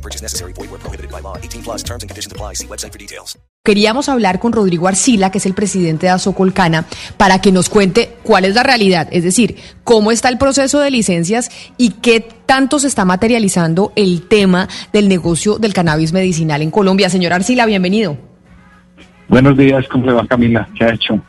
No purchase necessary. Void where prohibited by law. 18 plus terms and conditions apply. See website for details. Queríamos hablar con Rodrigo Arcila, que es el presidente de Azocolcana, para que nos cuente cuál es la realidad, es decir, cómo está el proceso de licencias y qué tanto se está materializando el tema del negocio del cannabis medicinal en Colombia. Señor Arcila, bienvenido. Buenos días, ¿cómo le va Camila? ¿Qué ha hecho?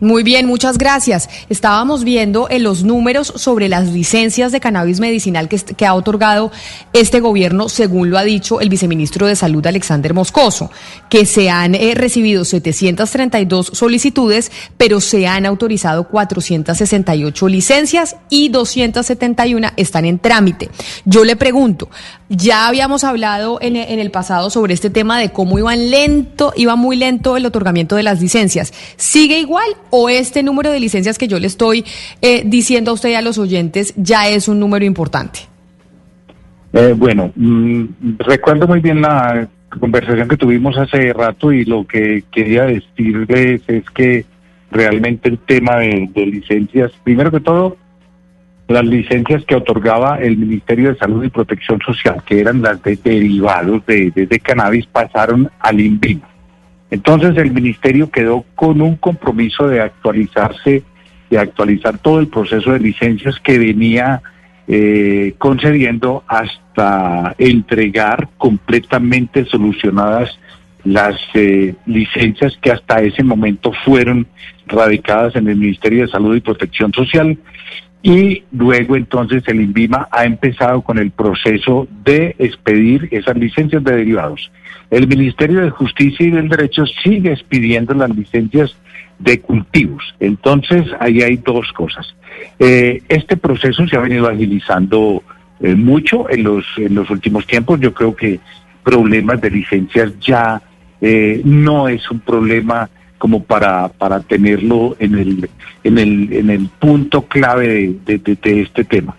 Muy bien, muchas gracias. Estábamos viendo en los números sobre las licencias de cannabis medicinal que, ha otorgado este gobierno, según lo ha dicho el viceministro de Salud Alexander Moscoso, que se han eh, recibido 732 solicitudes, pero se han autorizado 468 licencias y 271 están en trámite. Yo le pregunto, ya habíamos hablado en, en el pasado sobre este tema de cómo iban lento, iba muy lento el otorgamiento de las licencias. ¿Sigue igual o este número de licencias que yo le estoy eh, diciendo a usted y a los oyentes ya es un número importante? Eh, bueno, mmm, recuerdo muy bien la conversación que tuvimos hace rato y lo que quería decirles es que realmente el tema de, de licencias, primero que todo, las licencias que otorgaba el Ministerio de Salud y Protección Social, que eran las de derivados de, de, cannabis, pasaron al INVIMA. Entonces el ministerio quedó con un compromiso de actualizarse, de actualizar todo el proceso de licencias que venía eh, concediendo hasta entregar completamente solucionadas las eh, licencias que hasta ese momento fueron radicadas en el Ministerio de Salud y Protección Social y luego entonces el INVIMA ha empezado con el proceso de expedir esas licencias de derivados. El Ministerio de Justicia y del Derecho sigue expidiendo las licencias de cultivos. Entonces, ahí hay dos cosas. Eh, este proceso se ha venido agilizando eh, mucho en los, en los últimos tiempos. Yo creo que problemas de licencias ya eh, no es un problema como para, para tenerlo en el, en el, en el punto clave de, de, este tema.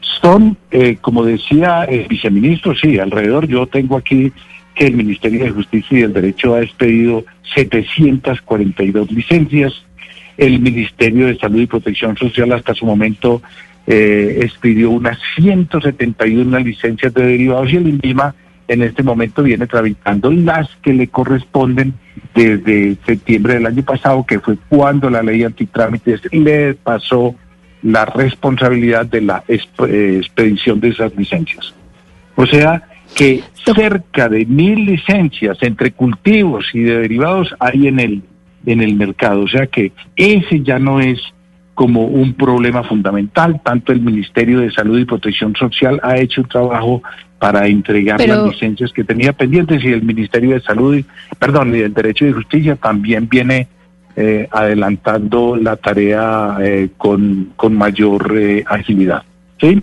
Son, eh, como decía el viceministro, sí, alrededor, yo tengo aquí que el Ministerio de Justicia y del Derecho ha expedido 742 licencias, el Ministerio de Salud y Protección Social hasta su momento eh, expidió unas 171 licencias de derivados y el INVIMA en este momento viene tramitando las que le corresponden desde septiembre del año pasado, que fue cuando la ley antitrámites le pasó la responsabilidad de la expedición de esas licencias. O sea que cerca de mil licencias entre cultivos y de derivados hay en el, en el mercado. O sea que ese ya no es como un problema fundamental. Tanto el Ministerio de Salud y Protección Social ha hecho un trabajo para entregar Pero... las licencias que tenía pendientes y el Ministerio de Salud, y, perdón, y el Derecho de Justicia también viene eh, adelantando la tarea eh, con, con mayor eh, agilidad. ¿Sí?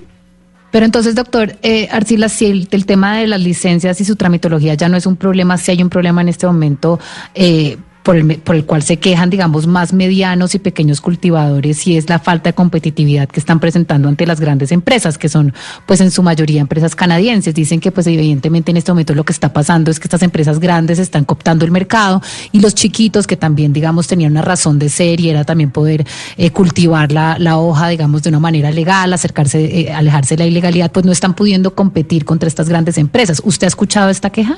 Pero entonces, doctor eh, Arcila, si el, el, tema de las licencias y su tramitología ya no es un problema, si hay un problema en este momento, eh, por el, por el cual se quejan, digamos, más medianos y pequeños cultivadores y es la falta de competitividad que están presentando ante las grandes empresas, que son, pues, en su mayoría empresas canadienses. Dicen que, pues, evidentemente en este momento lo que está pasando es que estas empresas grandes están cooptando el mercado y los chiquitos, que también, digamos, tenían una razón de ser y era también poder eh, cultivar la, la, hoja, digamos, de una manera legal, acercarse, eh, alejarse de la ilegalidad, pues no están pudiendo competir contra estas grandes empresas. ¿Usted ha escuchado esta queja?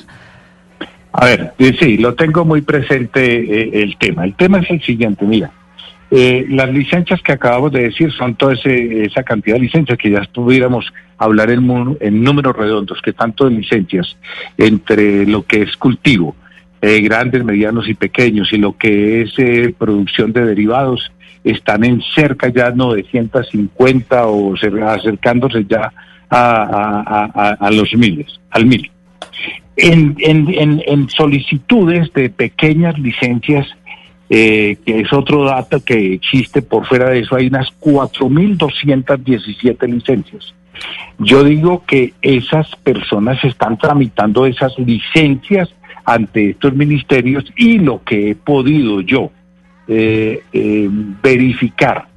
A ver, sí, lo tengo muy presente eh, el tema. El tema es el siguiente, mira. Eh, las licencias que acabamos de decir son toda ese, esa cantidad de licencias que ya pudiéramos hablar en, en, números redondos, que tanto de licencias entre lo que es cultivo, eh, grandes, medianos y pequeños, y lo que es eh, producción de derivados, están en cerca ya 950 o acercándose ya a los miles, al mil. En, en, en, en, solicitudes de pequeñas licencias, eh, que es otro dato que existe por fuera de eso, hay unas 4.217 licencias. Yo digo que esas personas están tramitando esas licencias ante estos ministerios y lo que he podido yo eh, eh, verificar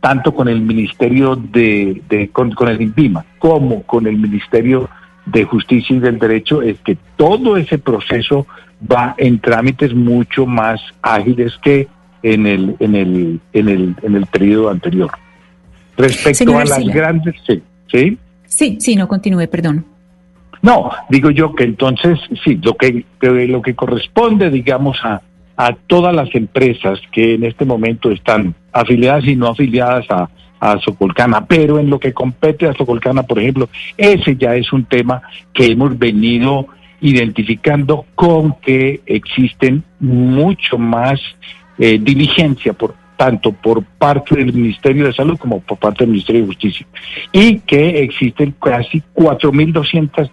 tanto con el Ministerio de, de con, con, el INVIMA como con el Ministerio de Justicia y del Derecho es que todo ese proceso va en trámites mucho más ágiles que en el en el en el en el periodo anterior. Respecto a las grandes, sí, sí. Sí, sí, no continúe, perdón. No, digo yo que entonces sí, lo que lo que corresponde, digamos a a todas las empresas que en este momento están afiliadas y no afiliadas a, a Socolcana, pero en lo que compete a Socolcana, por ejemplo, ese ya es un tema que hemos venido identificando con que existen mucho más eh, diligencia por tanto por parte del Ministerio de Salud como por parte del Ministerio de Justicia. Y que existen casi 4.200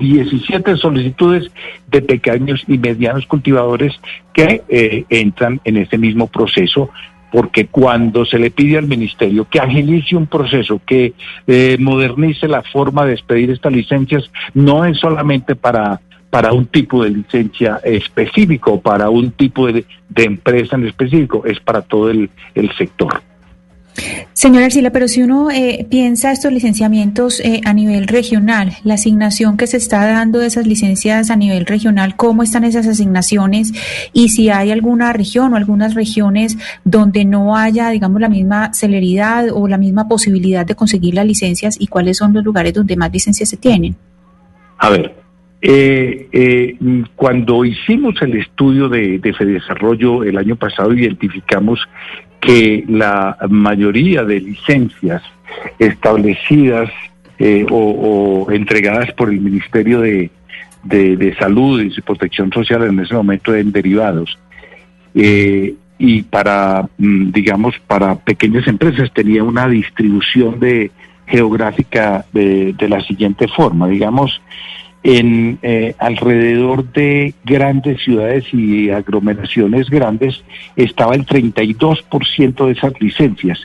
17 solicitudes de pequeños y medianos cultivadores que eh, entran en este mismo proceso porque cuando se le pide al ministerio que agilice un proceso, que eh, modernice la forma de expedir estas licencias, no es solamente para para un tipo de licencia específico, para un tipo de, de empresa en específico, es para todo el, el sector. Señora Arcila, pero si uno eh, piensa estos licenciamientos eh, a nivel regional, la asignación que se está dando de esas licencias a nivel regional, ¿cómo están esas asignaciones? Y si hay alguna región o algunas regiones donde no haya, digamos, la misma celeridad o la misma posibilidad de conseguir las licencias y cuáles son los lugares donde más licencias se tienen. A ver, eh, eh, cuando hicimos el estudio de, de Fedesarrollo el año pasado, identificamos que la mayoría de licencias establecidas eh, o, entregadas por el Ministerio de, de, Salud y Protección Social en ese momento en derivados eh, y para, mm, digamos, para pequeñas empresas tenía una distribución de geográfica de, de la siguiente forma, digamos, en eh, alrededor de grandes ciudades y aglomeraciones grandes estaba el 32% de esas licencias.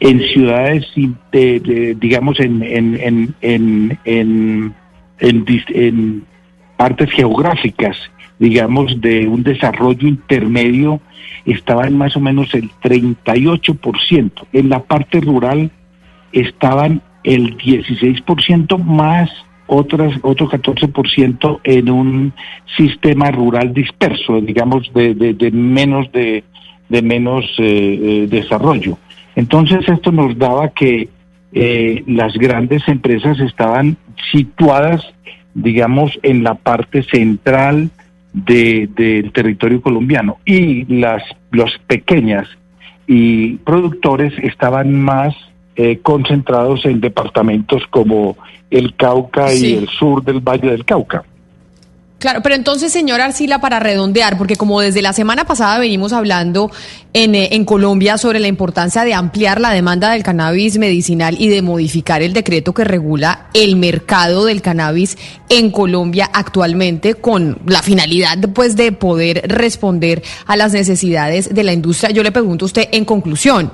En ciudades, de, de, digamos, en, en, en, en, en partes geográficas, digamos, de un desarrollo intermedio, estaban más o menos el 38%. En la parte rural estaban el 16% más otras, otro 14% en un sistema rural disperso, digamos, de, de, menos, de, de menos eh, eh, desarrollo. Entonces esto nos daba que eh, las grandes empresas estaban situadas, digamos, en la parte central del de, territorio colombiano y las, las pequeñas y productores estaban más eh, concentrados en departamentos como el Cauca sí. y el sur del Valle del Cauca. Claro, pero entonces, señor Arcila, para redondear, porque como desde la semana pasada venimos hablando en, eh, en, Colombia sobre la importancia de ampliar la demanda del cannabis medicinal y de modificar el decreto que regula el mercado del cannabis en Colombia actualmente con la finalidad pues, de poder responder a las necesidades de la industria. Yo le pregunto a usted en conclusión,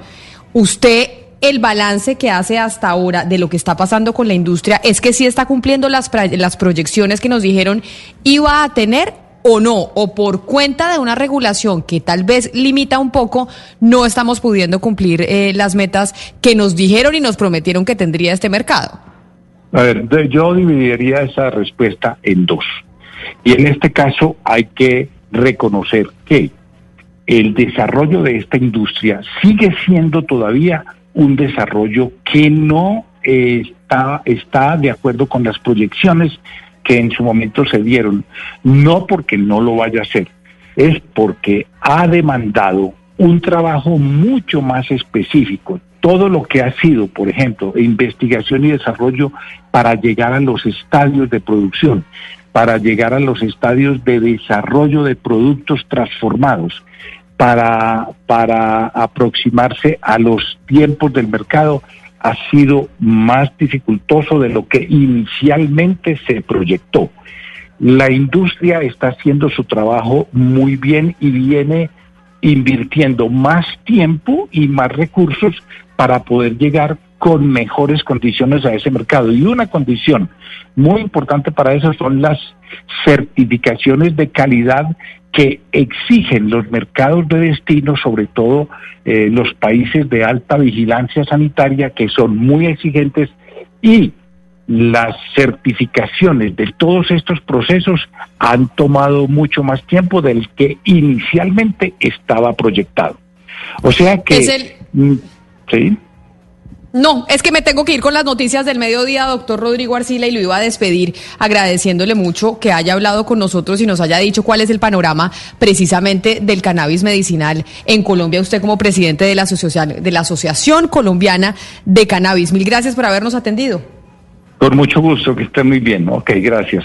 ¿usted el balance que hace hasta ahora de lo que está pasando con la industria es que sí está cumpliendo las, las proyecciones que nos dijeron iba a tener o no, o por cuenta de una regulación que tal vez limita un poco, no estamos pudiendo cumplir eh, las metas que nos dijeron y nos prometieron que tendría este mercado. A ver, yo dividiría esa respuesta en dos. Y en este caso hay que reconocer que el desarrollo de esta industria sigue siendo todavía un desarrollo que no eh, está, está de acuerdo con las proyecciones que en su momento se dieron, no porque no lo vaya a hacer, es porque ha demandado un trabajo mucho más específico. Todo lo que ha sido, por ejemplo, investigación y desarrollo para llegar a los estadios de producción, para llegar a los estadios de desarrollo de productos transformados, para, para aproximarse a los tiempos del mercado ha sido más dificultoso de lo que inicialmente se proyectó. La industria está haciendo su trabajo muy bien y viene invirtiendo más tiempo y más recursos para poder llegar con mejores condiciones a ese mercado. Y una condición muy importante para eso son las certificaciones de calidad que exigen los mercados de destino, sobre todo eh, los países de alta vigilancia sanitaria, que son muy exigentes y las certificaciones de todos estos procesos han tomado mucho más tiempo del que inicialmente estaba proyectado. O sea que... Es el... Mm, sí. No, es que me tengo que ir con las noticias del mediodía, doctor Rodrigo Arcila, y lo iba a despedir agradeciéndole mucho que haya hablado con nosotros y nos haya dicho cuál es el panorama precisamente del cannabis medicinal en Colombia. Usted como presidente de la Asociación, Colombiana de Cannabis. Mil gracias por habernos atendido. Con mucho gusto, que esté muy bien. Ok, gracias.